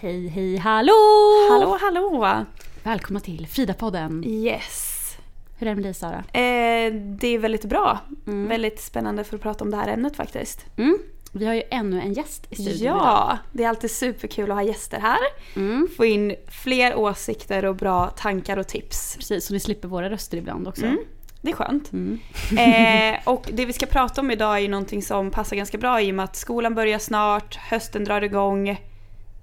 Hej, hej, hallå! Hallå, hallå! Välkomna till Frida-podden. Yes. Hur är det med dig Sara? Eh, det är väldigt bra. Väldigt spännande för att prata om det här ämnet faktiskt. Mm. Vi har ju ännu en gäst i studion idag. Ja, det är alltid superkul att ha gäster här. Mm. Få in fler åsikter och bra tankar och tips. Precis, så ni slipper våra röster ibland också. Mm. Det är skönt. Mm. Eh, och det vi ska prata om idag är ju någonting som passar ganska bra i och med att skolan börjar snart, hösten drar igång.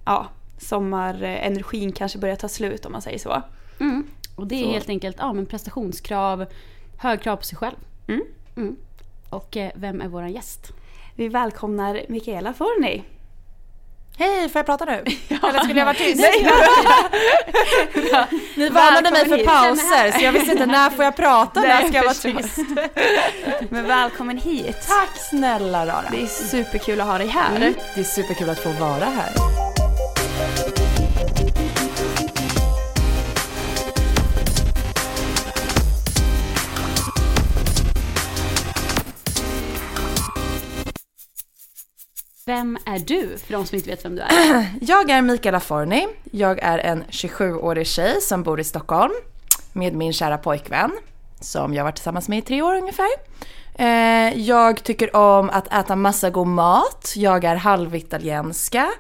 Ja, sommarenergin kanske börjar ta slut om man säger så. Mm. Och det är Så. helt enkelt ja, men prestationskrav, hög krav på sig själv. Mm. Mm. Och eh, vem är våran gäst? Vi välkomnar Mikaela Forni. Hej, får jag prata nu? Eller skulle jag vara tyst? Nej. Ni varnade mig för hit. pauser så jag visste inte när får jag prata och när Nej, ska jag vara tyst? Men välkommen hit. Tack snälla Rara. Det är superkul att ha dig här. Mm, det är superkul att få vara här. Vem är du, för de som inte vet vem du är? Jag är Mikaela Forni. Jag är en 27-årig tjej som bor i Stockholm med min kära pojkvän som jag har varit tillsammans med i tre år ungefär. Eh, Jag tycker om att äta massa god mat. Jag är halvitalienska.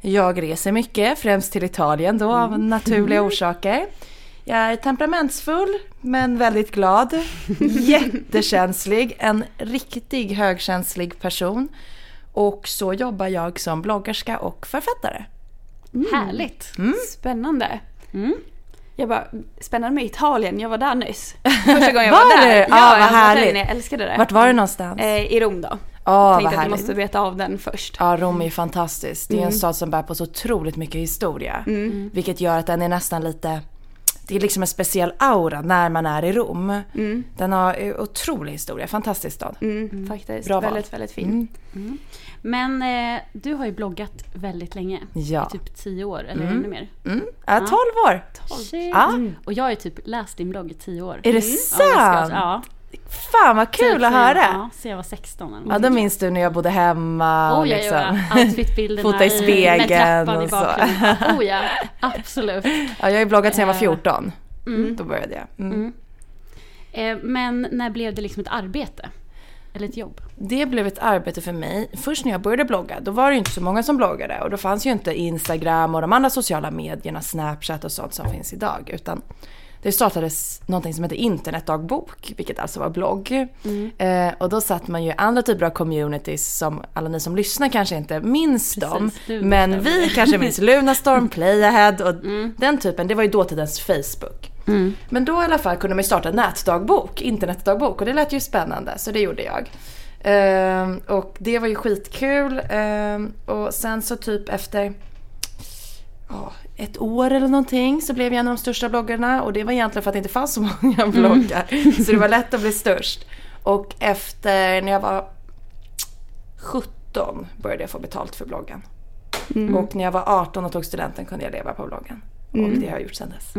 Jag reser mycket, främst till Italien då av naturliga orsaker. Jag är temperamentsfull men väldigt glad. Jättekänslig, en riktig högkänslig person. Och så jobbar jag som bloggerska och författare. Härligt! Spännande. Mm. Jag bara, spännande med Italien, jag var där nyss. Första gången jag Var var, du? där. Ja, Ja, vad jag var härligt. där jag älskade det. Vart var du någonstans? Eh, I Rom då. Åh, Tänkte vad att jag måste veta av den först. Ja, Rom är ju fantastiskt. Det är en stad som bär på så otroligt mycket historia. Vilket gör att den är nästan lite... Det är liksom en speciell aura när man är i Rom. Den har eh, otrolig historia, fantastisk stad. Mm, Faktiskt, Bra val. väldigt, väldigt fin. Men eh, du har ju bloggat väldigt länge. Ja. I typ tio år eller ännu mer. Mm. Ja, 12 år. Shit. Ja. Och jag har ju typ läst din blogg i tio år. Är det Ja, ska- sant? Ja. Fan vad kul Typ att höra. Ja, sen jag var 16 eller Ja, då minns du när jag bodde hemma och Oh ja, liksom... ja. Outfitbilderna Fota i spegeln i och så. Oh ja, absolut. Ja, jag har ju bloggat sedan jag var Eh, 14. Då började jag. Mm. Eh, men när blev det liksom ett arbete? Eller ett jobb? Det blev ett arbete för mig. Först när jag började blogga, då var det ju inte så många som bloggade. Och då fanns ju inte Instagram och de andra sociala medierna, Snapchat och sånt som finns idag. Utan det startades någonting som heter internetdagbok, vilket alltså var blogg. Eh, och då satt man ju i andra typer av communities som alla ni som lyssnar kanske inte minns dem. Lunarstorm. Men vi kanske minns Lunarstorm, Playahead och den typen. Det var ju dåtidens Facebook. Men då i alla fall kunde man ju starta en nätdagbok, internetdagbok och det lät ju spännande så det gjorde jag. Ehm, och det var ju skitkul. Ehm, och sen så typ efter ett år eller någonting så blev jag en av de största bloggarna och det var egentligen för att det inte fanns så många bloggar. Så det var lätt att bli störst. Och efter när jag var 17 började jag få betalt för bloggen. Och när jag var 18 och tog studenten kunde jag leva på bloggen. Och det har jag gjort sedan dess.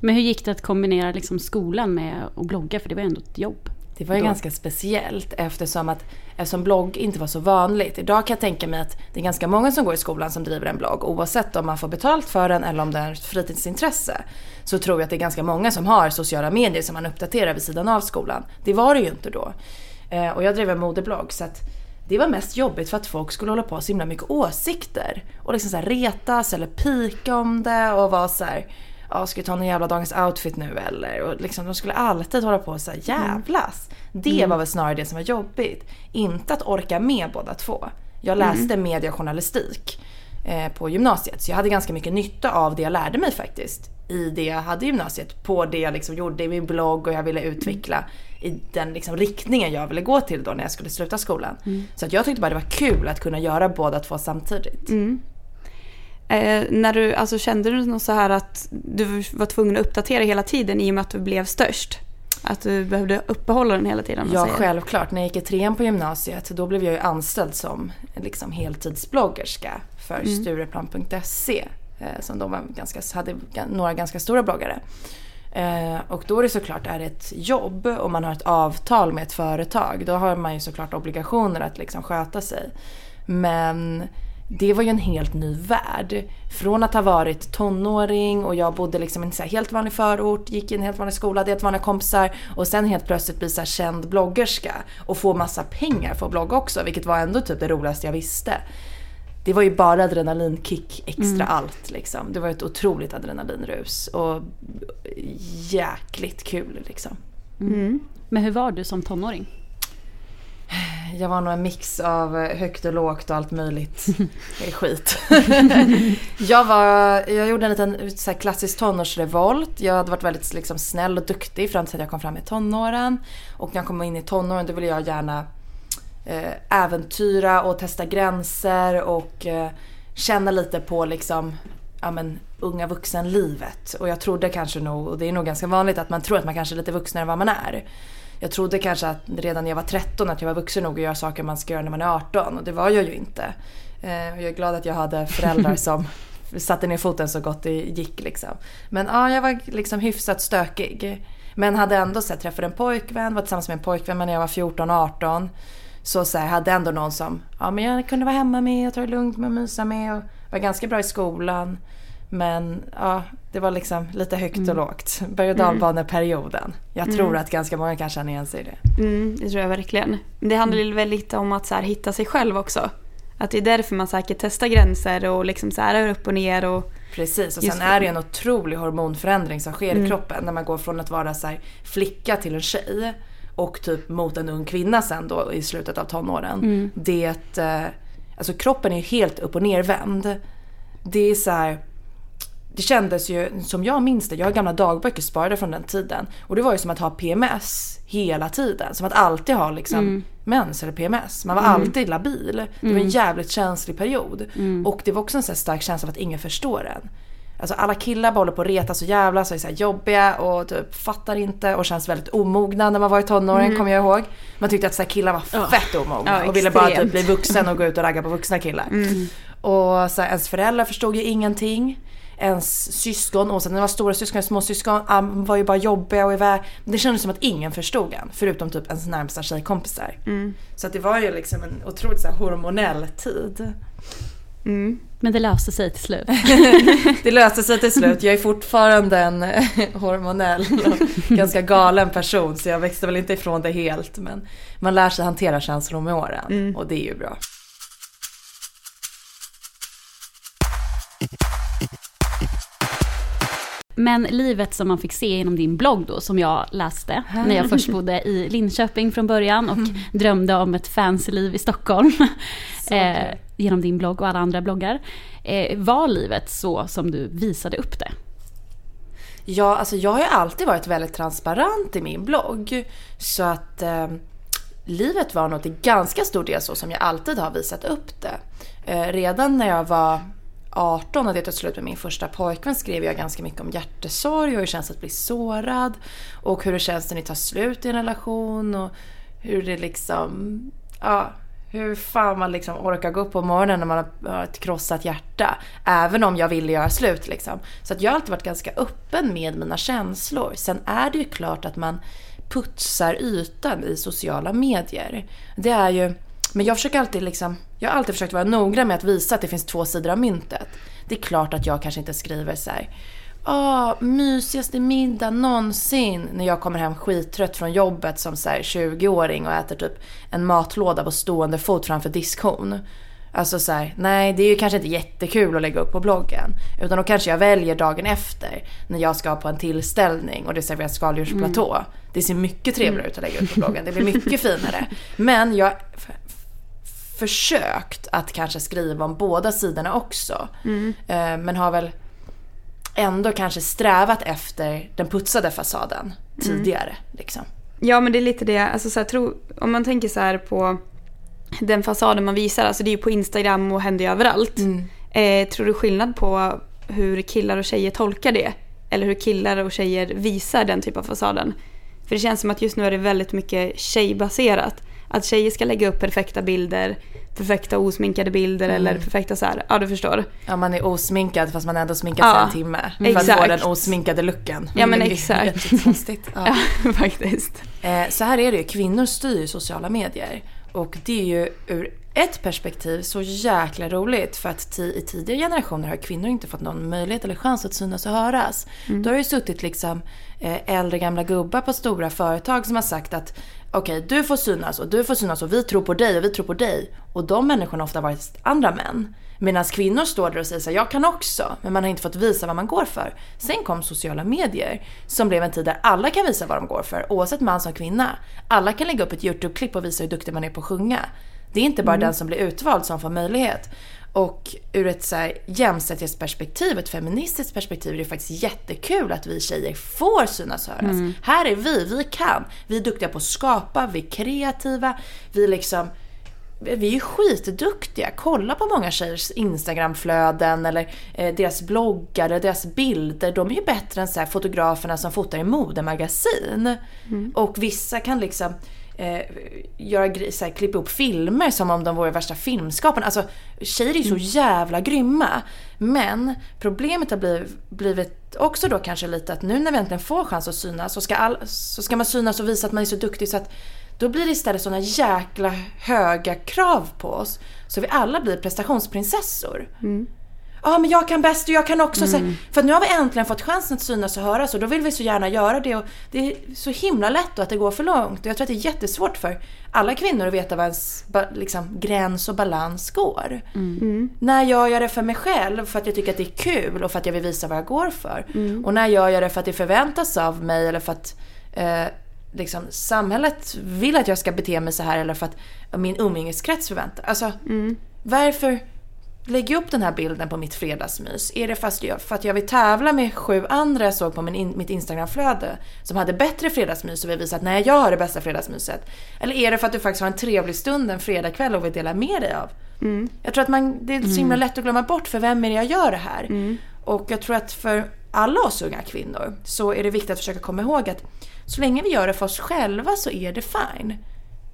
Men hur gick det att kombinera liksom skolan med att blogga? För det var ändå ett jobb. Det var ju Då. ganska speciellt eftersom att eftersom blogg inte var så vanligt. Idag kan jag tänka mig att det är ganska många som går i skolan som driver en blogg oavsett om man får betalt för den eller om det är ett fritidsintresse. Så tror jag att det är ganska många som har sociala medier som man uppdaterar vid sidan av skolan. Det var det ju inte då. Eh, och jag drev en modeblogg så att det var mest jobbigt för att folk skulle hålla på så himla mycket åsikter. Och liksom så retas eller pika om det och vara så här. Ja, ska vi ta någon jävla dagens outfit nu eller? Och liksom, de skulle alltid hålla på och så här, jävlas. Det var väl snarare det som var jobbigt. Inte att orka med båda två. Jag läste media och journalistik. eh, på gymnasiet. Så jag hade ganska mycket nytta av det jag lärde mig faktiskt i det jag hade i gymnasiet. På det jag liksom gjorde i min blogg och jag ville utveckla i den liksom riktningen jag ville gå till då när jag skulle sluta skolan. Så att jag tyckte bara det var kul att kunna göra båda två samtidigt. Eh, när du, alltså, kände du något så här att du var tvungen att uppdatera hela tiden i och med att du blev störst? Att du behövde uppehålla den hela tiden? Ja, säger. självklart. När jag gick i trean på gymnasiet då blev jag ju anställd som liksom, heltidsbloggerska för Stureplan.se. Eh, som de var ganska, hade några ganska stora bloggare. Eh, och då är det såklart är det ett jobb och man har ett avtal med ett företag. Då har man ju såklart obligationer att liksom sköta sig. Men det var ju en helt ny värld. Från att ha varit tonåring och jag bodde liksom i en så här helt vanlig förort, gick i en helt vanlig skola, hade helt vanliga kompisar och sen helt plötsligt bli så här känd bloggerska och få massa pengar för att blogga också, vilket var ändå typ det roligaste jag visste. Det var ju bara adrenalinkick extra allt liksom. Det var ett otroligt adrenalinrus och jäkligt kul liksom. Men hur var du som tonåring? Jag var nog en mix av högt och lågt och allt möjligt Det är skit. jag, var, jag gjorde en liten så här, klassisk tonårsrevolt. Jag hade varit väldigt liksom, snäll och duktig fram till att jag kom fram i tonåren. Och när jag kom in i tonåren då ville jag gärna eh, äventyra och testa gränser och eh, känna lite på liksom ja, men, unga vuxenlivet. Och jag trodde kanske nog, och det är nog ganska vanligt att man tror att man kanske är lite vuxnare än vad man är. Jag trodde kanske att redan när jag var 13 att jag var vuxen nog att göra saker man ska göra när man är 18 och det var jag ju inte. Eh, och jag är glad att jag hade föräldrar som satte ner foten så gott det gick liksom. Men ja, jag var liksom hyfsat stökig. Men hade ändå så här, träffat en pojkvän, var tillsammans med en pojkvän när jag var 14-18. Så, så här, hade ändå någon som ja, men jag kunde vara hemma med och ta det lugnt med och mysa med och var ganska bra i skolan. Men ja, det var liksom lite högt och lågt. Berg och dalbaneperioden. Jag tror att ganska många kan känna igen sig i det. Mm, det tror jag verkligen. Det handlar mm. väldigt lite om att så här, hitta sig själv också. Att det är därför man säkert testar gränser och liksom så här är upp och ner och Precis, och sen är det en otrolig hormonförändring som sker i kroppen när man går från att vara så här flicka till en tjej och typ mot en ung kvinna sen då i slutet av tonåren. Det, eh, alltså kroppen är helt upp och nervänd. Det är så här, det kändes ju som jag minns det, jag har gamla dagböcker sparade från den tiden. Och det var ju som att ha PMS hela tiden. Som att alltid ha liksom mens eller PMS. Man var alltid labil. Det var en jävligt känslig period. Och det var också en så här stark känsla av att ingen förstår en. Alltså alla killar bara håller på att retas och jävlas och är så jobbiga och typ fattar inte och känns väldigt omogna när man var i tonåren kommer jag ihåg. Man tyckte att så killar var fett omogna Ja, och ville bara typ bli vuxen och gå ut och ragga på vuxna killar. Och så här, ens föräldrar förstod ju ingenting. Ens syskon, oavsett om det var stora syskon eller småsyskon, ah, var ju bara jobbiga och iväg. Det kändes som att ingen förstod en, förutom typ ens närmsta tjejkompisar. Så att det var ju liksom en otroligt så hormonell tid. Men det löste sig till slut. Det löste sig till slut. Jag är fortfarande en eh, hormonell och ganska galen person så jag växte väl inte ifrån det helt. Men man lär sig hantera känslor med åren och det är ju bra. Men livet som man fick se genom din blogg då, som jag läste när jag först bodde i Linköping från början och drömde om ett fancy liv i Stockholm. eh, genom din blogg och alla andra bloggar. Eh, var livet så som du visade upp det? Ja, alltså jag har ju alltid varit väldigt transparent i min blogg. Så att eh, livet var nog till ganska stor del så som jag alltid har visat upp det. Eh, redan när jag var 18 att jag tog slut med min första pojkvän skrev jag ganska mycket om hjärtesorg och hur det känns att bli sårad. Och hur det känns när ni tar slut i en relation och hur det liksom... Ja, hur fan man liksom orkar gå upp på morgonen när man har- har ett krossat hjärta. Även om jag ville göra slut liksom. Så att jag har alltid varit ganska öppen med mina känslor. Sen är det ju klart att man putsar ytan i sociala medier. Det är ju... Men jag försöker alltid liksom... Jag har alltid försökt vara noggrann med att visa att det finns två sidor av myntet. Det är klart att jag kanske inte skriver så här. Åh, mysigaste middag någonsin. När jag kommer hem skittrött från jobbet som så här 20-åring och äter typ en matlåda på stående fot framför diskhon. Alltså så här, nej det är ju kanske inte jättekul att lägga upp på bloggen. Utan då kanske jag väljer dagen efter när jag ska på en tillställning och det serveras skaldjursplatå. Det ser mycket trevligare ut att lägga ut på bloggen. Det blir mycket finare. Men jag försökt att kanske skriva om båda sidorna också. Eh, men har väl ändå kanske strävat efter den putsade fasaden tidigare. Liksom. Ja men det är lite det, alltså så här, tro, om man tänker så här på den fasaden man visar, alltså det är ju på Instagram och händer ju överallt. Eh, tror du skillnad på hur killar och tjejer tolkar det? Eller hur killar och tjejer visar den typen av fasaden? För det känns som att just nu är det väldigt mycket tjejbaserat. Att tjejer ska lägga upp perfekta bilder, perfekta osminkade bilder eller perfekta så här, ja du förstår. Ja, man är osminkad fast man ändå sminkat Ja, en timme. För att få exakt. den osminkade looken. Ja, men Det är exakt. Jättekonstigt. Ja. Ja, faktiskt. Eh, så här är det ju, kvinnor styr sociala medier. Och det är ju ur ett perspektiv så jäkla roligt för att i tidigare generationer har kvinnor inte fått någon möjlighet eller chans att synas och höras. Då har det ju suttit liksom Eh, äldre gamla gubbar på stora företag som har sagt att okej du får synas och du får synas och vi tror på dig och vi tror på dig. Och de människorna har ofta varit andra män. Medan kvinnor står där och säger så här, jag kan också, men man har inte fått visa vad man går för. Sen kom sociala medier som blev en tid där alla kan visa vad de går för, oavsett man som kvinna. Alla kan lägga upp ett YouTube-klipp och visa hur duktig man är på att sjunga. Det är inte bara den som blir utvald som får möjlighet. Och ur ett så här jämställdhetsperspektiv, ett feministiskt perspektiv, är det faktiskt jättekul att vi tjejer får synas och höras. Här är vi, vi kan. Vi är duktiga på att skapa, vi är kreativa, vi liksom vi är ju skitduktiga. Kolla på många tjejers Instagramflöden eller eh, deras bloggar och deras bilder. De är ju bättre än så fotograferna som fotar i modemagasin. Och vissa kan liksom eh, göra, så här, klippa upp filmer som om de vore värsta filmskaparna. Alltså tjejer är ju så jävla grymma. Men problemet har blivit, blivit också då kanske lite att nu när vi äntligen får chans att synas så ska, all, så ska man synas och visa att man är så duktig så att då blir det istället såna jäkla höga krav på oss. Så vi alla blir prestationsprinsessor. Ja men jag kan bäst och jag kan också. Så, för att nu har vi äntligen fått chansen att synas och höras och då vill vi så gärna göra det. Och det är så himla lätt då att det går för långt. Och jag tror att det är jättesvårt för alla kvinnor att veta var ens ba- liksom, gräns och balans går. När gör jag det för mig själv för att jag tycker att det är kul och för att jag vill visa vad jag går för? Och när gör jag det för att det förväntas av mig eller för att eh, liksom, samhället vill att jag ska bete mig så här eller för att min umgängeskrets förväntar Alltså, varför lägger upp den här bilden på mitt fredagsmys? Är det fast jag, för att jag vill tävla med sju andra jag såg på min in, mitt Instagramflöde som hade bättre fredagsmys och vill visa att nej, jag har det bästa fredagsmyset? Eller är det för att du faktiskt har en trevlig stund en fredagkväll och vill dela med dig av? Jag tror att man, det är så himla lätt att glömma bort för vem är det jag gör det här? Och jag tror att för alla oss unga kvinnor så är det viktigt att försöka komma ihåg att så länge vi gör det för oss själva så är det fine.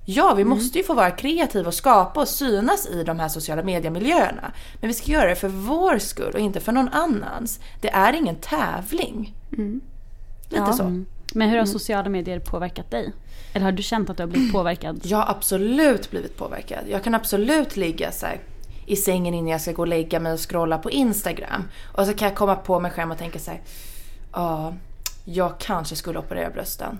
Ja, vi måste ju få vara kreativa och skapa och synas i de här sociala mediemiljöerna. Men vi ska göra det för vår skull och inte för någon annans. Det är ingen tävling. Lite så. Men hur har sociala medier påverkat dig? Eller har du känt att du har blivit påverkad? Jag har absolut blivit påverkad. Jag kan absolut ligga så här, i sängen innan jag ska gå och lägga mig och scrolla på Instagram. Och så kan jag komma på mig själv och tänka så här. Ja, jag kanske skulle operera brösten.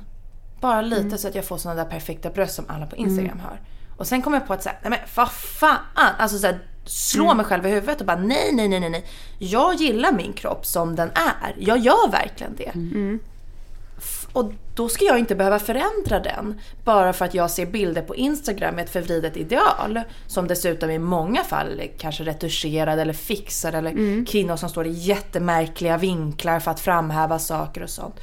Bara lite så att jag får såna där perfekta bröst som alla på Instagram har. Och sen kommer jag på att säga, nej men vad fan. Alltså så här, slå mig själv i huvudet och bara nej, nej, nej, nej, nej. Jag gillar min kropp som den är. Jag gör verkligen det. F- Och då ska jag inte behöva förändra den bara för att jag ser bilder på Instagram med ett förvridet ideal. Som dessutom i många fall kanske retuscherade eller fixade eller kvinnor som står i jättemärkliga vinklar för att framhäva saker och sånt.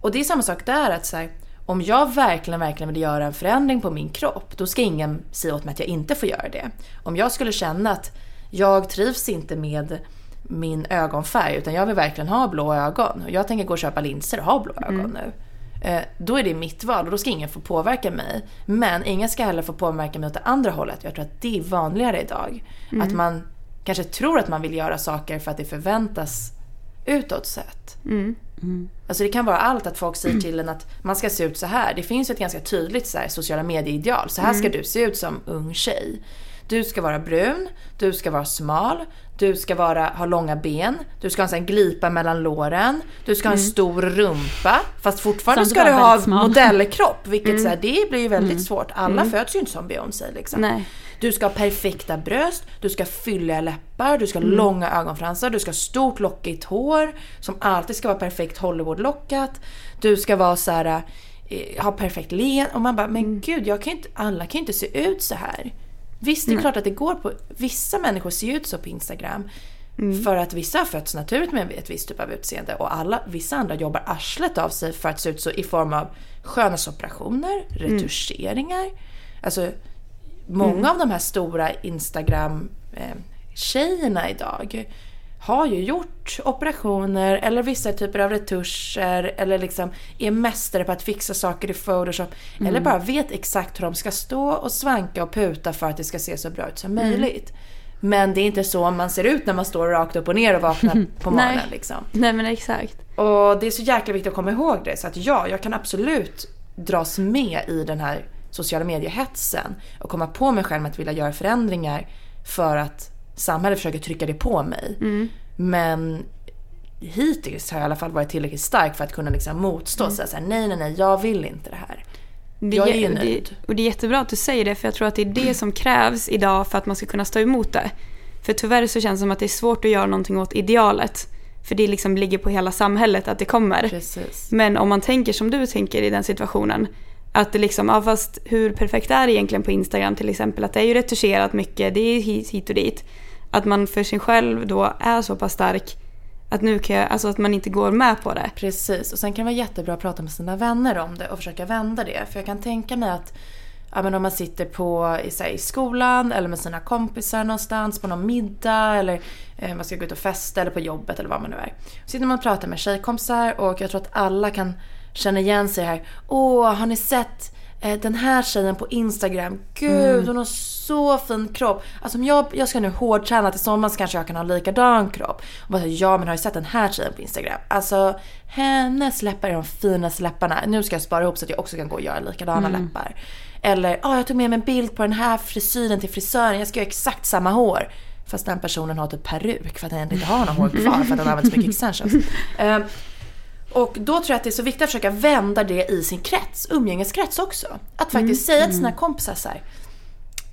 Och det är samma sak där att så här, om jag verkligen, verkligen vill göra en förändring på min kropp, då ska ingen säga åt mig att jag inte får göra det. Om jag skulle känna att jag trivs inte med min ögonfärg utan jag vill verkligen ha blå ögon och jag tänker gå och köpa linser och ha blå ögon nu. Eh, då är det mitt val och då ska ingen få påverka mig. Men ingen ska heller få påverka mig åt det andra hållet. Jag tror att det är vanligare idag. Att man kanske tror att man vill göra saker för att det förväntas utåt sett. Alltså det kan vara allt att folk säger till en att man ska se ut så här. Det finns ju ett ganska tydligt så här, sociala medieideal. Så här ska du se ut som ung tjej. Du ska vara brun, du ska vara smal, du ska vara, ha långa ben, du ska ha en sån glipa mellan låren, du ska ha en stor rumpa. Fast fortfarande Sandra ska du ha smal. modellkropp. Vilket så här, det blir ju väldigt svårt. Alla föds ju inte som Beyoncé liksom. Nej. Du ska ha perfekta bröst, du ska ha fylliga läppar, du ska ha långa ögonfransar, du ska ha stort lockigt hår som alltid ska vara perfekt Hollywood-lockat. Du ska vara så här, eh, ha perfekt len och man bara, men gud, jag kan inte, alla kan ju inte se ut så här. Visst, det är klart att det går på... Vissa människor ser ut så på Instagram. För att vissa har fötts naturligt med ett visst typ av utseende och alla, vissa andra jobbar arslet av sig för att se ut så i form av skönhetsoperationer, retuscheringar. Alltså många av de här stora Instagram-tjejerna idag har ju gjort operationer eller vissa typer av retuscher eller liksom är mästare på att fixa saker i Photoshop. Eller bara vet exakt hur de ska stå och svanka och puta för att det ska se så bra ut som möjligt. Men det är inte så man ser ut när man står rakt upp och ner och vaknar på morgonen. Nej. Liksom. Nej men exakt. Och det är så jäkla viktigt att komma ihåg det. Så att ja, jag kan absolut dras med i den här sociala mediehetsen och komma på mig själv att vilja göra förändringar för att samhället försöker trycka det på mig. Men hittills har jag i alla fall varit tillräckligt stark för att kunna liksom motstå och säga nej, nej, nej, jag vill inte det här. Det, Jag är ju nöjd. och det är jättebra att du säger det för jag tror att det är det som krävs idag för att man ska kunna stå emot det. För tyvärr så känns det som att det är svårt att göra någonting åt idealet. För det liksom ligger på hela samhället att det kommer. Precis. Men om man tänker som du tänker i den situationen. Att det liksom, ja fast hur perfekt är det egentligen på Instagram till exempel? Att det är ju retuscherat mycket, det är hit och dit. Att man för sig själv då är så pass stark att nu kan jag, alltså att man inte går med på det. Precis, och sen kan det vara jättebra att prata med sina vänner om det och försöka vända det. För jag kan tänka mig att ja, men om man sitter på, i, här, i skolan eller med sina kompisar någonstans på någon middag eller eh, man ska gå ut och festa eller på jobbet eller vad man nu är. Så sitter man och pratar med tjejkompisar och jag tror att alla kan känna igen sig här. Åh, har ni sett den här tjejen på Instagram? Gud, hon har så fin kropp. Alltså om jag, jag ska nu hårdträna till sommar så kanske jag kan ha likadan kropp. Och bara, ja men har du sett den här tjejen på Instagram? Alltså hennes läppar är de finaste läpparna. Nu ska jag spara ihop så att jag också kan gå och göra likadana läppar. Eller, ja jag tog med mig en bild på den här frisyren till frisören. Jag ska göra exakt samma hår. Fast den personen har typ peruk för att den inte har några hår kvar för att den har använt så mycket extensions. Ehm, och då tror jag att det är så viktigt att försöka vända det i sin krets, umgängeskrets också. Att faktiskt säga till sina kompisar så här.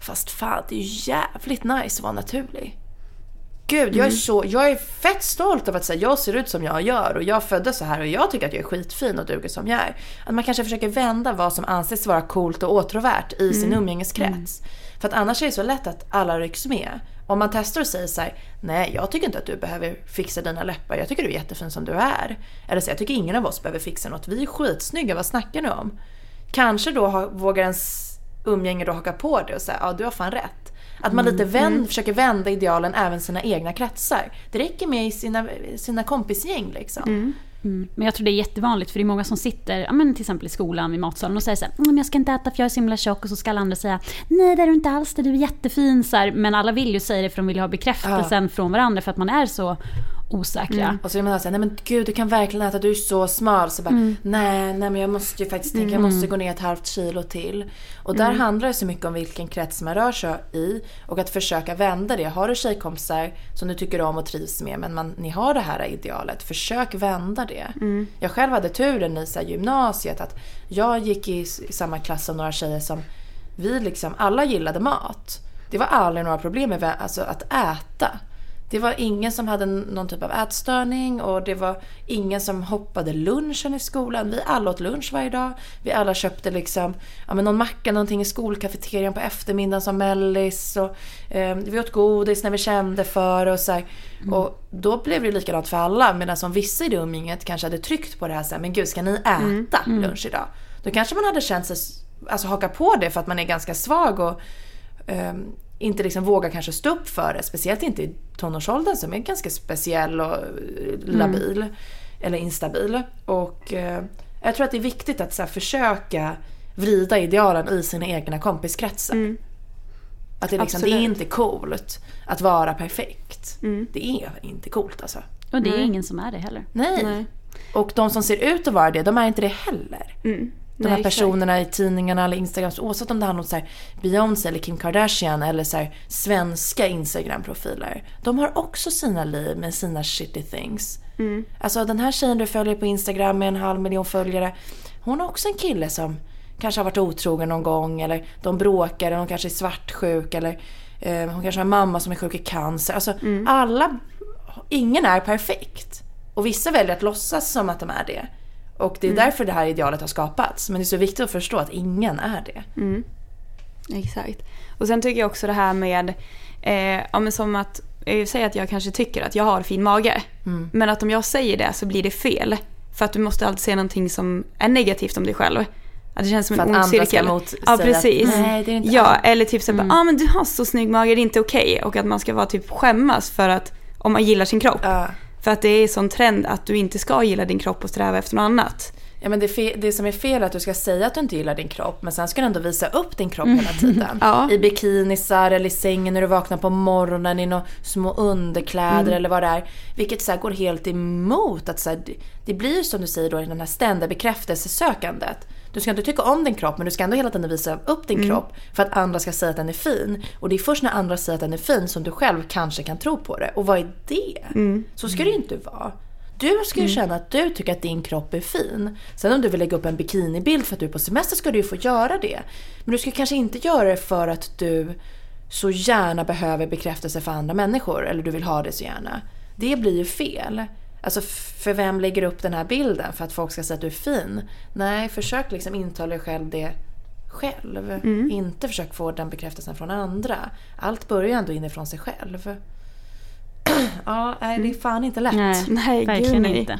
Fast fan, det är ju jävligt nice att vara naturlig. Gud, jag är så, jag är fett stolt över att säga jag ser ut som jag gör och jag föddes så här och jag tycker att jag är skitfin och duger som jag är. Att man kanske försöker vända vad som anses vara coolt och åtråvärt i sin umgängeskrets. För att annars är det så lätt att alla rycks med. Om man testar och säger så här, nej jag tycker inte att du behöver fixa dina läppar, jag tycker du är jättefin som du är. Eller så jag tycker ingen av oss behöver fixa något, vi är skitsnygga, vad snackar ni om? Kanske då ha, vågar ens umgänge då haka på det och säga, ja du har fan rätt. Att man lite vänd, försöker vända idealen även sina egna kretsar. Det räcker med i sina, sina kompisgäng liksom. Mm. Men jag tror det är jättevanligt för det är många som sitter, ja, men till exempel i skolan i matsalen och säger så här, mm, jag ska inte äta för jag är så himla tjock. Och så ska alla andra säga nej det är du inte alls, det är du är jättefin. Så här, Men alla vill ju säga det för de vill ha bekräftelsen från varandra för att man är så osäkra. Och så vill man säga, nej men gud du kan verkligen äta, du är så smal. Så bara, nej, nej men jag måste ju faktiskt tänka, jag måste gå ner ett halvt kilo till. Och där handlar det så mycket om vilken krets man rör sig i. Och att försöka vända det. Har du tjejkompisar som du tycker om och trivs med men man, ni har det här idealet, försök vända det. Jag själv hade turen i så här, gymnasiet att jag gick i, samma klass som några tjejer som vi liksom, alla gillade mat. Det var aldrig några problem med alltså, att äta. Det var ingen som hade någon typ av ätstörning och det var ingen som hoppade lunchen i skolan. Vi alla åt lunch varje dag. Vi alla köpte liksom, ja, men någon macka, någonting i skolkafeterian på eftermiddagen som mellis. Och, eh, vi åt godis när vi kände för och så här. Och då blev det likadant för alla. Medan som vissa i det umgänget kanske hade tryckt på det här så här, men gud ska ni äta lunch idag? Då kanske man hade känt sig, alltså haka på det för att man är ganska svag och ehm, inte liksom vågar kanske stå upp för det. Speciellt inte i tonårsåldern som är ganska speciell och eh, labil. Eller instabil. Och eh, jag tror att det är viktigt att så här, försöka vrida idealen i sina egna kompiskretsar. Att det, liksom, det är inte coolt att vara perfekt. Det är inte coolt alltså. Och det är ingen som är det heller. Nej. Nej. Och de som ser ut att vara det, de är inte det heller. De. Nej, här exakt. personerna i tidningarna eller Instagram, oavsett om det handlar om så Beyoncé eller Kim Kardashian eller så svenska Instagram-profiler. De har också sina liv med sina shitty things. Mm. Alltså den här tjejen du följer på Instagram med en halv miljon följare. Hon har också en kille som kanske har varit otrogen någon gång eller de bråkar eller hon kanske är svartsjuk eller eh, hon kanske har en mamma som är sjuk i cancer. Alltså Mm. alla, ingen är perfekt. Och vissa väljer att låtsas som att de är det. Och det är Mm. därför det här idealet har skapats. Men det är så viktigt att förstå att ingen är det. Exakt. Och sen tycker jag också det här med, eh, ja men som att, säger att jag kanske tycker att jag har fin mage. Mm. Men att om jag säger det så blir det fel. För att du måste alltid säga någonting som är negativt om dig själv. Att det känns som För en ond cirkel. mot Ja precis. att, "Nej, det är inte ja, alls." eller typ såhär, ja ah, men du har så snygg mage, det är inte okej. Och att man ska vara typ skämmas för att, om man gillar sin kropp. Ja. För att det är sån trend att du inte ska gilla din kropp och sträva efter något annat. Ja, men det, fe- det som är fel är att du ska säga att du inte gillar din kropp men sen ska du ändå visa upp din kropp hela tiden. Ja. I bikinisar eller i sängen när du vaknar på morgonen i några små underkläder eller vad det är. Vilket så här, går helt emot att så här, det- det blir som du säger då i den här ständiga bekräftelsesökandet. Du ska inte tycka om din kropp men du ska ändå hela tiden visa upp din kropp för att andra ska säga att den är fin. Och det är först när andra säger att den är fin som du själv kanske kan tro på det. Och vad är det? Så ska det ju inte vara. Du ska ju känna att du tycker att din kropp är fin. Sen om du vill lägga upp en bikinibild för att du är på semester ska du ju få göra det. Men du ska kanske inte göra det för att du så gärna behöver bekräftelse för andra människor. Eller du vill ha det så gärna. Det blir ju fel. Alltså för vem lägger upp den här bilden? För att folk ska säga att du är fin? Nej, försök liksom intala dig själv det själv. Inte försök få den bekräftelsen från andra. Allt börjar ändå inifrån sig själv. ja, nej, det är fan inte lätt. Nej, Nej, gud, verkligen nej. inte.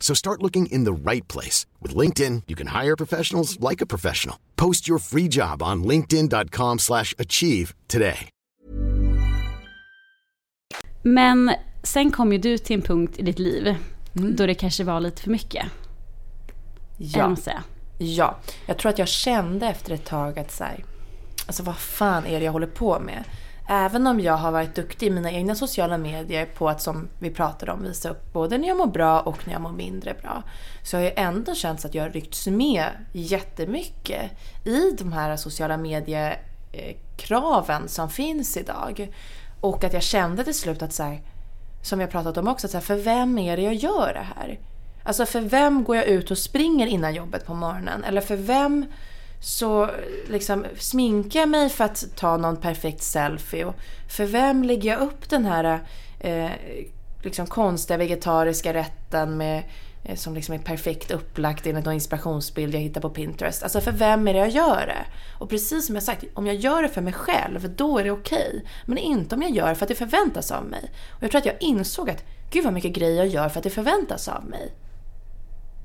So start looking in the right place. With LinkedIn, you can hire professionals like a professional. Post your free job on linkedin.com slash achieve today. Men sen kom ju du till en punkt i ditt liv då det kanske var lite för mycket. Ja. Ja, jag tror att jag kände efter ett tag att så här, alltså vad fan är det jag håller på med? Även om jag har varit duktig i mina egna sociala medier på att som vi pratade om visa upp både när jag mår bra och när jag mår mindre bra. Så har jag ändå känt att jag har ryckts med jättemycket i de här sociala mediekraven som finns idag. Och att jag kände till slut att så här, som jag pratat om också, att så här, för vem är det jag gör det här? Alltså för vem går jag ut och springer innan jobbet på morgonen? Eller för vem så liksom sminkar jag mig för att ta någon perfekt selfie? Och för vem lägger jag upp den här eh, liksom konstiga vegetariska rätten med, eh, som liksom är perfekt upplagt enligt någon inspirationsbild jag hittar på Pinterest? Alltså för vem är det jag gör det? Och precis som jag sagt, om jag gör det för mig själv, då är det okej. Men inte om jag gör det för att det förväntas av mig. Och jag tror att jag insåg att gud vad mycket grejer jag gör för att det förväntas av mig.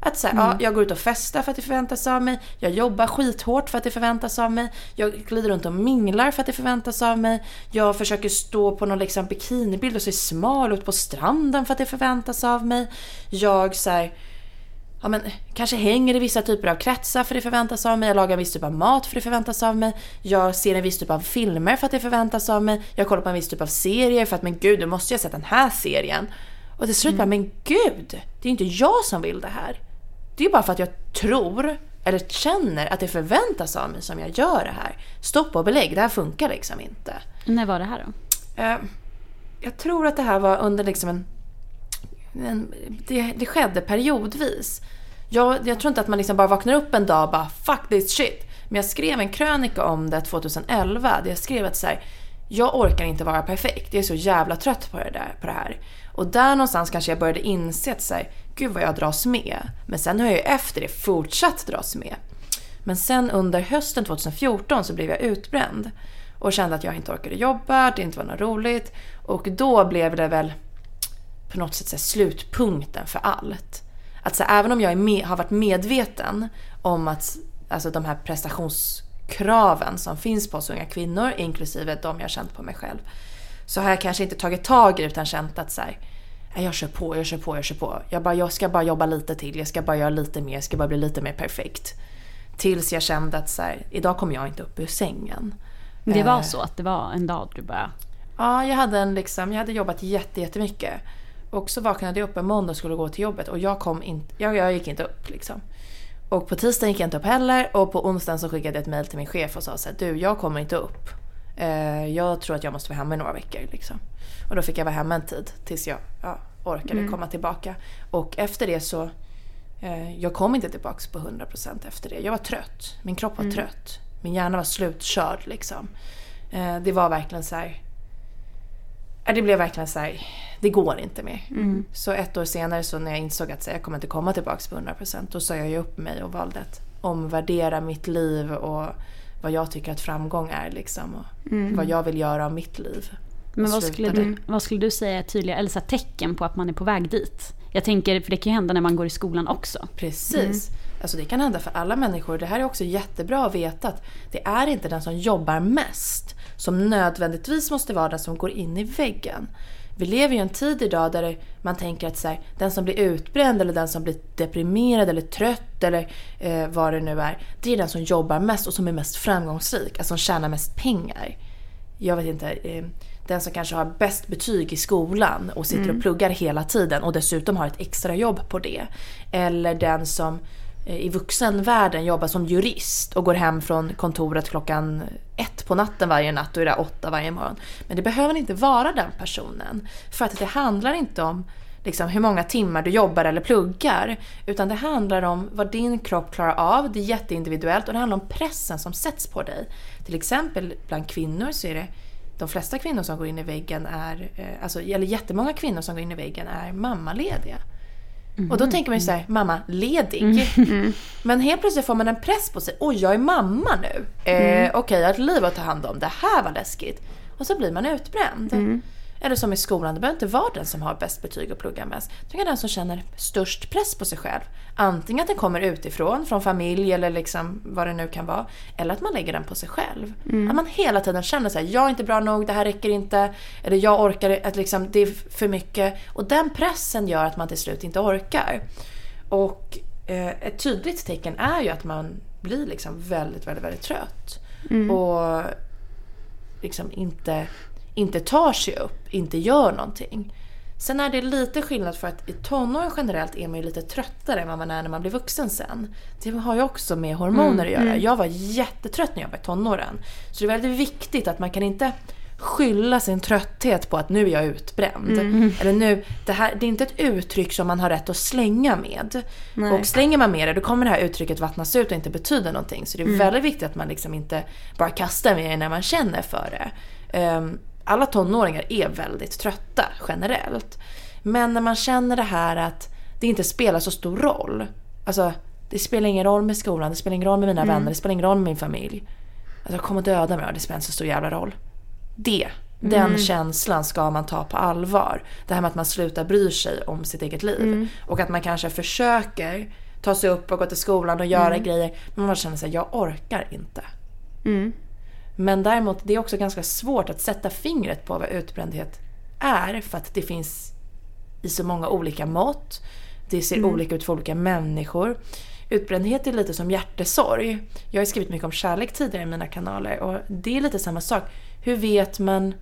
Att säga, ja, jag går ut och festar för att det förväntas av mig. Jag jobbar skithårt för att det förväntas av mig. Jag glider runt och minglar för att det förväntas av mig. Jag försöker stå på någon liksom bikinibild och se smal ut på stranden för att det förväntas av mig. Jag så här, ja, men, kanske hänger i vissa typer av kretsar för det förväntas av mig. Jag lagar en viss typ av mat för det förväntas av mig. Jag ser en viss typ av filmer för att det förväntas av mig. Jag kollar på en viss typ av serier för att men gud, nu måste jag sett den här serien. Och till slut bara, men gud, det är inte jag som vill det här. Det är bara för att jag tror, eller känner att det förväntas av mig som jag gör det här. Stopp och belägg, det här funkar liksom inte. När var det här då? Eh, jag tror att det här var under liksom en... en det, det skedde periodvis. Jag, jag tror inte att man liksom bara vaknar upp en dag och bara “fuck this shit”. Men jag skrev en krönika om det 2011 där jag skrev att så här, jag orkar inte vara perfekt. Jag är så jävla trött på det, där, på det här. Och där någonstans kanske jag började inse att så här, gud vad jag dras med. Men sen har jag ju efter det fortsatt dras med. Men sen under hösten 2014 så blev jag utbränd. Och kände att jag inte orkade jobba, det inte var något roligt. Och då blev det väl på något sätt så här, slutpunkten för allt. Att så här, även om jag är med, har varit medveten om att alltså de här prestationskraven som finns på oss unga kvinnor, inklusive de jag känt på mig själv. Så har jag kanske inte tagit tag i det utan känt att så här, jag kör på, jag kör på, jag kör på. Jag, bara, jag ska bara jobba lite till, jag ska bara göra lite mer, jag ska bara bli lite mer perfekt. Tills jag kände att så här, idag kommer jag inte upp ur sängen. Det var Eh, så att det var en dag du bara... Ja, jag hade, en liksom, jag hade jobbat jätte, jättemycket. Och så vaknade jag upp en måndag och skulle gå till jobbet och jag kom inte, jag, jag gick inte upp liksom. Och på tisdagen gick jag inte upp heller och på onsdagen så skickade jag ett mail till min chef och sa så här, du jag kommer inte upp. Eh, jag tror att jag måste vara hemma i några veckor liksom. Och då fick jag vara hemma en tid tills jag ja, orkade komma tillbaka. Och efter det så, eh, jag kom inte tillbaka på 100% efter det. Jag var trött, min kropp var trött. Min hjärna var slutkörd liksom. Eh, det var verkligen så här. Ja, det blev verkligen så här, det går inte mer. Så ett år senare så när jag insåg att så här, jag kommer inte komma tillbaka på 100% då sa jag ju upp mig och valde att omvärdera mitt liv och vad jag tycker att framgång är liksom. Och vad jag vill göra av mitt liv. Men vad skulle, du, vad skulle du säga är tydliga, eller så tecken på att man är på väg dit? Jag tänker, för det kan ju hända när man går i skolan också. Precis. Alltså det kan hända för alla människor. Det här är också jättebra att veta att det är inte den som jobbar mest som nödvändigtvis måste vara den som går in i väggen. Vi lever ju en tid idag där man tänker att så här, den som blir utbränd eller den som blir deprimerad eller trött eller eh, vad det nu är. Det är den som jobbar mest och som är mest framgångsrik, alltså som tjänar mest pengar. Jag vet inte, eh, den som kanske har bäst betyg i skolan och sitter och pluggar hela tiden och dessutom har ett extra jobb på det. Eller den som Eh, i vuxenvärlden jobbar som jurist och går hem från kontoret klockan ett på natten varje natt och är där åtta varje morgon. Men det behöver inte vara den personen. För att det handlar inte om liksom, hur många timmar du jobbar eller pluggar. Utan det handlar om vad din kropp klarar av, det är jätteindividuellt och det handlar om pressen som sätts på dig. Till exempel bland kvinnor så är det de flesta kvinnor som går in i väggen är, eh, alltså, eller jättemånga kvinnor som går in i väggen är mammalediga. Och då tänker man ju såhär, mamma ledig. Men helt plötsligt får man en press på sig. Oj, jag är mamma nu. Eh, Okej, jag har ett liv att ta hand om. Det här var läskigt. Och så blir man utbränd. Eller som i skolan, det behöver inte vara den som har bäst betyg och pluggar mest. Det kan vara den som känner störst press på sig själv. Antingen att den kommer utifrån, från familj eller liksom vad det nu kan vara. Eller att man lägger den på sig själv. Att man hela tiden känner sig jag är inte bra nog, det här räcker inte. Eller jag orkar, att liksom, det är för mycket. Och den pressen gör att man till slut inte orkar. Och eh, ett tydligt tecken är ju att man blir liksom väldigt, väldigt, väldigt trött. Och liksom inte, inte tar sig upp, inte gör någonting. Sen är det lite skillnad för att i tonåren generellt är man ju lite tröttare än vad man är när man blir vuxen sen. Det har ju också med hormoner att göra. Jag var jättetrött när jag var i tonåren. Så det är väldigt viktigt att man kan inte skylla sin trötthet på att nu är jag utbränd. Eller nu, det, här, det är inte ett uttryck som man har rätt att slänga med. Nej. Och slänger man med det då kommer det här uttrycket vattnas ut och inte betyda någonting. Så det är väldigt viktigt att man liksom inte bara kastar med det när man känner för det. Ehm, alla tonåringar är väldigt trötta generellt. Men när man känner det här att det inte spelar så stor roll. Alltså, det spelar ingen roll med skolan, det spelar ingen roll med mina vänner, det spelar ingen roll med min familj. Alltså, jag kommer döda mig det spelar inte så stor jävla roll. Det, den känslan ska man ta på allvar. Det här med att man slutar bry sig om sitt eget liv. Och att man kanske försöker ta sig upp och gå till skolan och göra grejer. Men man känner sig jag orkar inte. Men däremot, det är också ganska svårt att sätta fingret på vad utbrändhet är. För att det finns i så många olika mått. Det ser olika ut för olika människor. Utbrändhet är lite som hjärtesorg. Jag har skrivit mycket om kärlek tidigare i mina kanaler och det är lite samma sak. Hur vet man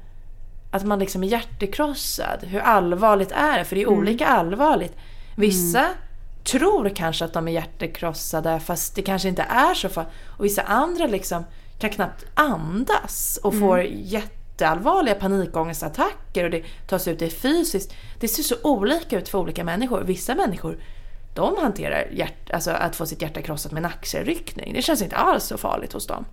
att man liksom är hjärtekrossad? Hur allvarligt är det? För det är olika allvarligt. Vissa tror kanske att de är hjärtekrossade fast det kanske inte är så. Och vissa andra liksom kan knappt andas och får jätteallvarliga panikångestattacker och det tas ut i fysiskt. Det ser så olika ut för olika människor. Vissa människor de hanterar hjärt, alltså att få sitt hjärta krossat med en axelryckning. Det känns inte alls så farligt hos dem.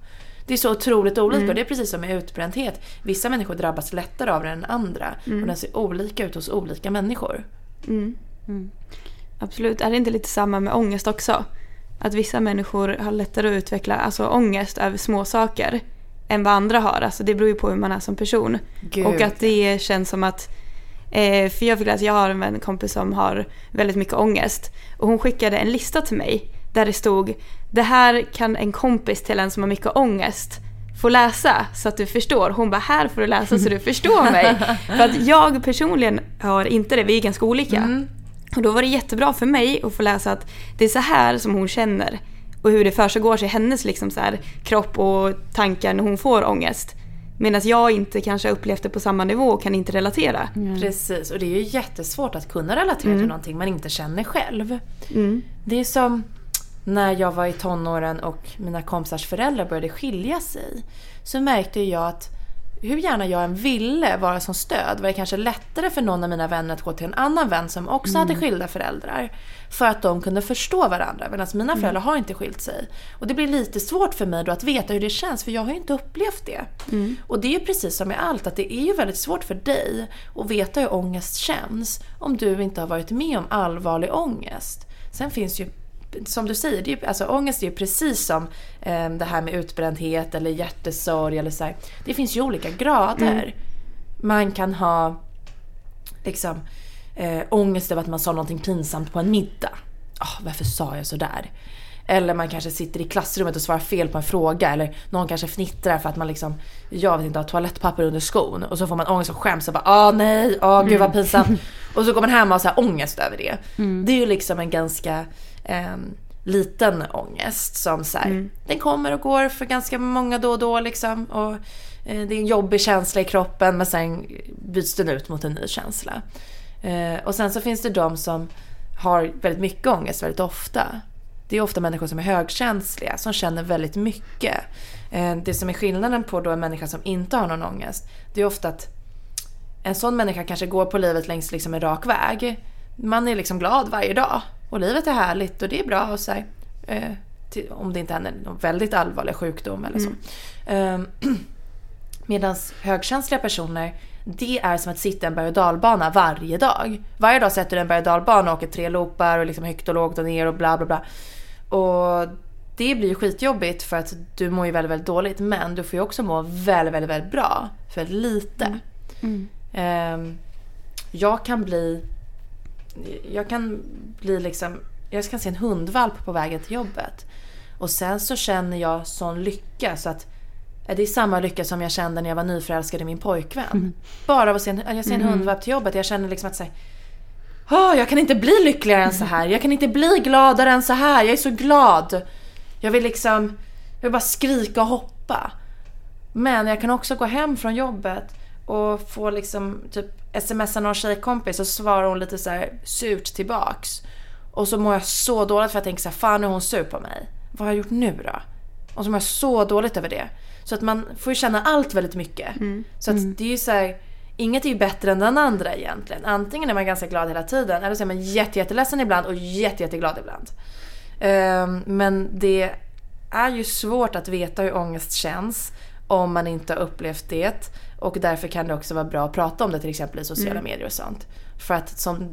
Det är så otroligt olika och det är precis som med utbrändhet. Vissa människor drabbas lättare av det än andra. Och den ser olika ut hos olika människor. Absolut. Är det inte lite samma med ångest också? Att vissa människor har lättare att utveckla alltså, ångest över små saker än vad andra har. Alltså, det beror ju på hur man är som person. Gud. Och att det känns som att Eh, för jag, fick, alltså, jag har en vän- kompis som har väldigt mycket ångest. Och hon skickade en lista till mig där det stod det här kan en kompis till en som har mycket ångest få läsa så att du förstår. Hon bara, här får du läsa så du förstår mig. för att jag personligen har inte det, vi är ganska olika. Och då var det jättebra för mig att få läsa att det är så här som hon känner. Och hur det försiggår sig i hennes liksom så här, kropp och tankar när hon får ångest. Medan jag inte kanske upplevt det på samma nivå och kan inte relatera. Precis, och det är ju jättesvårt att kunna relatera till någonting man inte känner själv. Det är som när jag var i tonåren och mina kompisars föräldrar började skilja sig. Så märkte jag att hur gärna jag än ville vara som stöd var det kanske lättare för någon av mina vänner att gå till en annan vän som också hade skilda föräldrar. För att de kunde förstå varandra. Medan mina föräldrar har inte skilt sig. Och det blir lite svårt för mig då att veta hur det känns för jag har ju inte upplevt det. Och det är ju precis som med allt att det är ju väldigt svårt för dig att veta hur ångest känns om du inte har varit med om allvarlig ångest. Sen finns ju som du säger, det är alltså, ångest är ju precis som eh, det här med utbrändhet eller hjärtesorg. Eller så här. Det finns ju olika grader. Man kan ha liksom, eh, ångest över att man sa någonting pinsamt på en middag. Ah, varför sa jag sådär? Eller man kanske sitter i klassrummet och svarar fel på en fråga. Eller någon kanske fnittrar för att man liksom, jag vet inte, har toalettpapper under skon. Och så får man ångest och skäms och bara ah nej, ah gud vad pinsamt. Och så går man hem och har så här ångest över det. Det är ju liksom en ganska eh, liten ångest som så här, den kommer och går för ganska många då och då liksom. Och eh, det är en jobbig känsla i kroppen men sen byts den ut mot en ny känsla. Eh, och sen så finns det de som har väldigt mycket ångest väldigt ofta. Det är ofta människor som är högkänsliga, som känner väldigt mycket. Eh, Det som är skillnaden på då en människa som inte har någon ångest, det är ofta att en sån människa kanske går på livet längs liksom en rak väg. Man är liksom glad varje dag och livet är härligt och det är bra och så här, eh, till, om det inte händer någon väldigt allvarlig sjukdom eller så. Eh, Medan högkänsliga personer, det är som att sitta i en berg och dalbana varje dag. Varje dag sätter du en berg och dalbana och åker tre loopar och liksom högt och lågt och ner och bla bla bla. Och det blir ju skitjobbigt för att du mår ju väldigt, väldigt dåligt. Men du får ju också må väldigt, väldigt, väldigt bra för lite. Ehm, jag kan bli... Jag kan bli liksom... Jag kan se en hundvalp på vägen till jobbet. Och sen så känner jag sån lycka så att det är samma lycka som jag kände när jag var nyförälskad i min pojkvän. Bara av att se en, jag ser en hundvalp till jobbet. Jag känner liksom att säga, oh, jag kan inte bli lyckligare än så här. Jag kan inte bli gladare än så här. Jag är så glad. Jag vill liksom, jag vill bara skrika och hoppa. Men jag kan också gå hem från jobbet och få liksom typ smsa någon tjejkompis och svarar hon lite så här surt tillbaks. Och så mår jag så dåligt för jag tänker så här, fan nu är hon sur på mig. Vad har jag gjort nu då? Och så mår jag så dåligt över det. Så att man får ju känna allt väldigt mycket. Så att det är ju så här, inget är ju bättre än den andra egentligen. Antingen är man ganska glad hela tiden eller så är man jätte, jätteledsen ibland och jätte, jätteglad ibland. Ehm, men det är ju svårt att veta hur ångest känns om man inte har upplevt det. Och därför kan det också vara bra att prata om det till exempel i sociala medier och sånt. För att som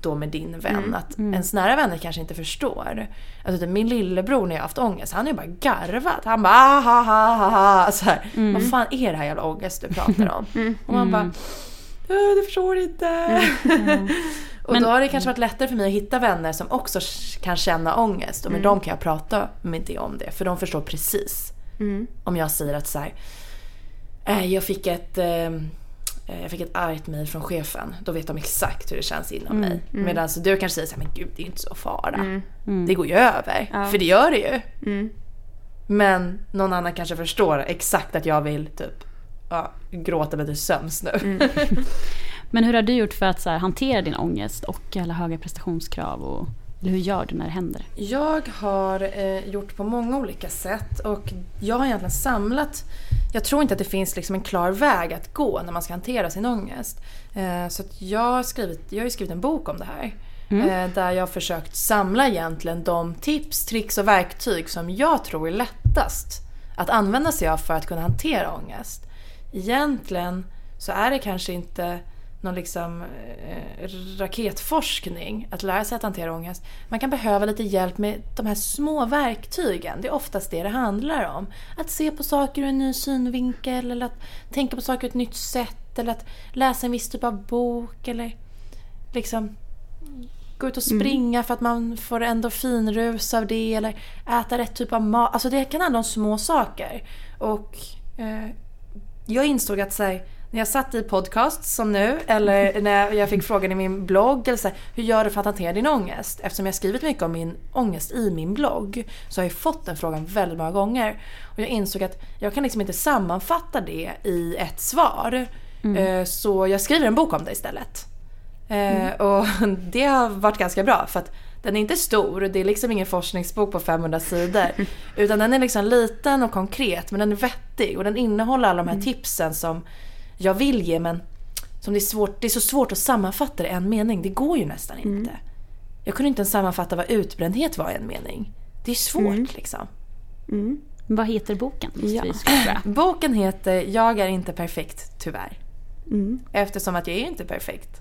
då med din vän, att ens nära vänner kanske inte förstår. Alltså typ min lillebror när jag har haft ångest, han har ju bara garvat. Han bara ah, ha ha ha ha. Så här, Vad fan är det här jävla ångest du pratar om? Och man bara "Äh, du förstår inte. och då har det kanske varit lättare för mig att hitta vänner som också kan känna ångest. Och med dem kan jag prata med det om det. För de förstår precis. Om jag säger att så här, "Äh, jag fick ett eh, jag fick ett argt mejl från chefen. Då vet de exakt hur det känns inom mig. Medan du kanske säger så här, men gud det är inte så fara. Det går ju över. För det gör det ju. Men någon annan kanske förstår exakt att jag vill typ ja, gråta mig till sömns nu. Men hur har du gjort för att så här, hantera din ångest och alla höga prestationskrav? Och, eller hur gör du när det händer? Jag har eh, gjort på många olika sätt och jag har egentligen samlat jag tror inte att det finns liksom en klar väg att gå när man ska hantera sin ångest. Eh, så jag, har skrivit, jag har skrivit en bok om det här. Eh, där jag har försökt samla egentligen de tips, tricks och verktyg som jag tror är lättast att använda sig av för att kunna hantera ångest. Egentligen så är det kanske inte någon liksom eh, raketforskning att lära sig att hantera ångest. Man kan behöva lite hjälp med de här små verktygen. Det är oftast det det handlar om. Att se på saker ur en ny synvinkel eller att tänka på saker ur ett nytt sätt eller att läsa en viss typ av bok eller liksom gå ut och springa för att man får endorfinrus av det eller äta rätt typ av mat. Alltså det kan handla om små saker. Och eh, jag insåg att så här, när jag satt i podcast som nu eller när jag fick frågan i min blogg eller så här, hur gör du för att hantera din ångest? Eftersom jag skrivit mycket om min ångest i min blogg så har jag fått den frågan väldigt många gånger. Och jag insåg att jag kan liksom inte sammanfatta det i ett svar. Eh, Så jag skriver en bok om det istället. Eh, och det har varit ganska bra för att den är inte stor, det är liksom ingen forskningsbok på 500 sidor. Utan den är liksom liten och konkret men den är vettig och den innehåller alla de här tipsen som jag vill ge men som det är, svårt, det är så svårt att sammanfatta det i en mening. Det går ju nästan inte. Jag kunde inte ens sammanfatta vad utbrändhet var i en mening. Det är svårt liksom. Vad heter boken? Ja. Boken heter Jag är inte perfekt, tyvärr. Eftersom att jag är inte perfekt.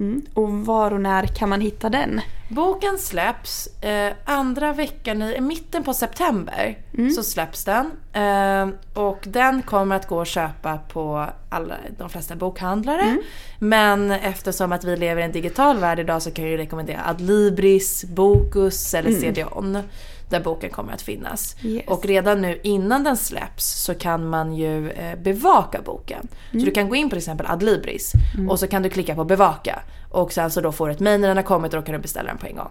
Mm. Och var och när kan man hitta den? Boken släpps eh, andra veckan i mitten på september. Så släpps den. Eh, och den kommer att gå att köpa på alla, de flesta bokhandlare. Men eftersom att vi lever i en digital värld idag så kan jag ju rekommendera Adlibris, Bokus eller CDON. Där boken kommer att finnas. Yes. Och redan nu innan den släpps så kan man ju eh, bevaka boken. Så du kan gå in på till exempel Adlibris och så kan du klicka på bevaka. Och sen så då får du ett mejl när den har kommit och då kan du beställa den på en gång.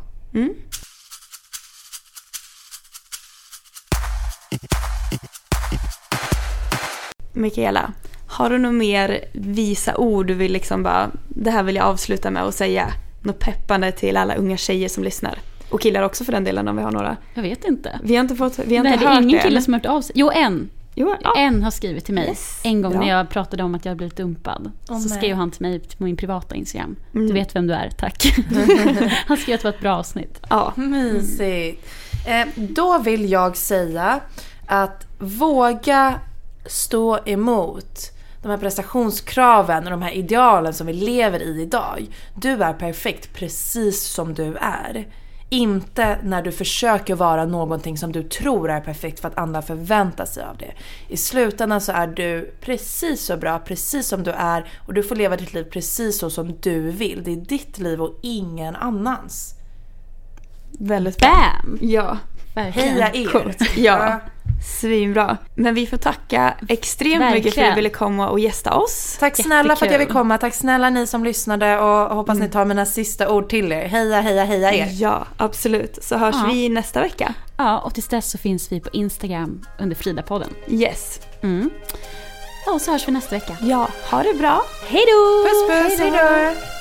Mikaela, har du något mer visa ord du vill liksom bara, det här vill jag avsluta med att säga? Något peppande till alla unga tjejer som lyssnar. Och killar också för den delen om vi har några. Jag vet inte. Vi har inte fått, vi har Nej, inte det är hört ingen det. kille än. som har hört av sig. Jo, en. Jo, ja. En har skrivit till mig. Yes. En gång Bra. när jag pratade om att jag blivit dumpad. Åh, så nej. skrev han till mig på min privata Instagram. Mm. Du vet vem du är, tack. han skrev att det var ett bra avsnitt. ja. Mysigt. Eh, då vill jag säga att våga stå emot de här prestationskraven och de här idealen som vi lever i idag. Du är perfekt precis som du är. Inte när du försöker vara någonting som du tror är perfekt för att andra förväntar sig av det. I slutändan så är du precis så bra, precis som du är och du får leva ditt liv precis så som du vill. Det är ditt liv och ingen annans. Väldigt bra. Bam! Ja. Verkligen. Heja er! Coolt. Ja. Svinbra. Men vi får tacka extremt mycket för att Verkligen. du ville komma och gästa oss. Tack snälla för att jag vill Jättekul. komma. Tack snälla ni som lyssnade och hoppas ni tar mina sista ord till er. Heja, heja, heja er. Ja, absolut. Så hörs Ja. vi nästa vecka. Ja, och tills dess så finns vi på Instagram under Frida-podden. Yes. Mm. Och så hörs vi nästa vecka. Ja, ha det bra. Hej då! Puss puss, hejdå!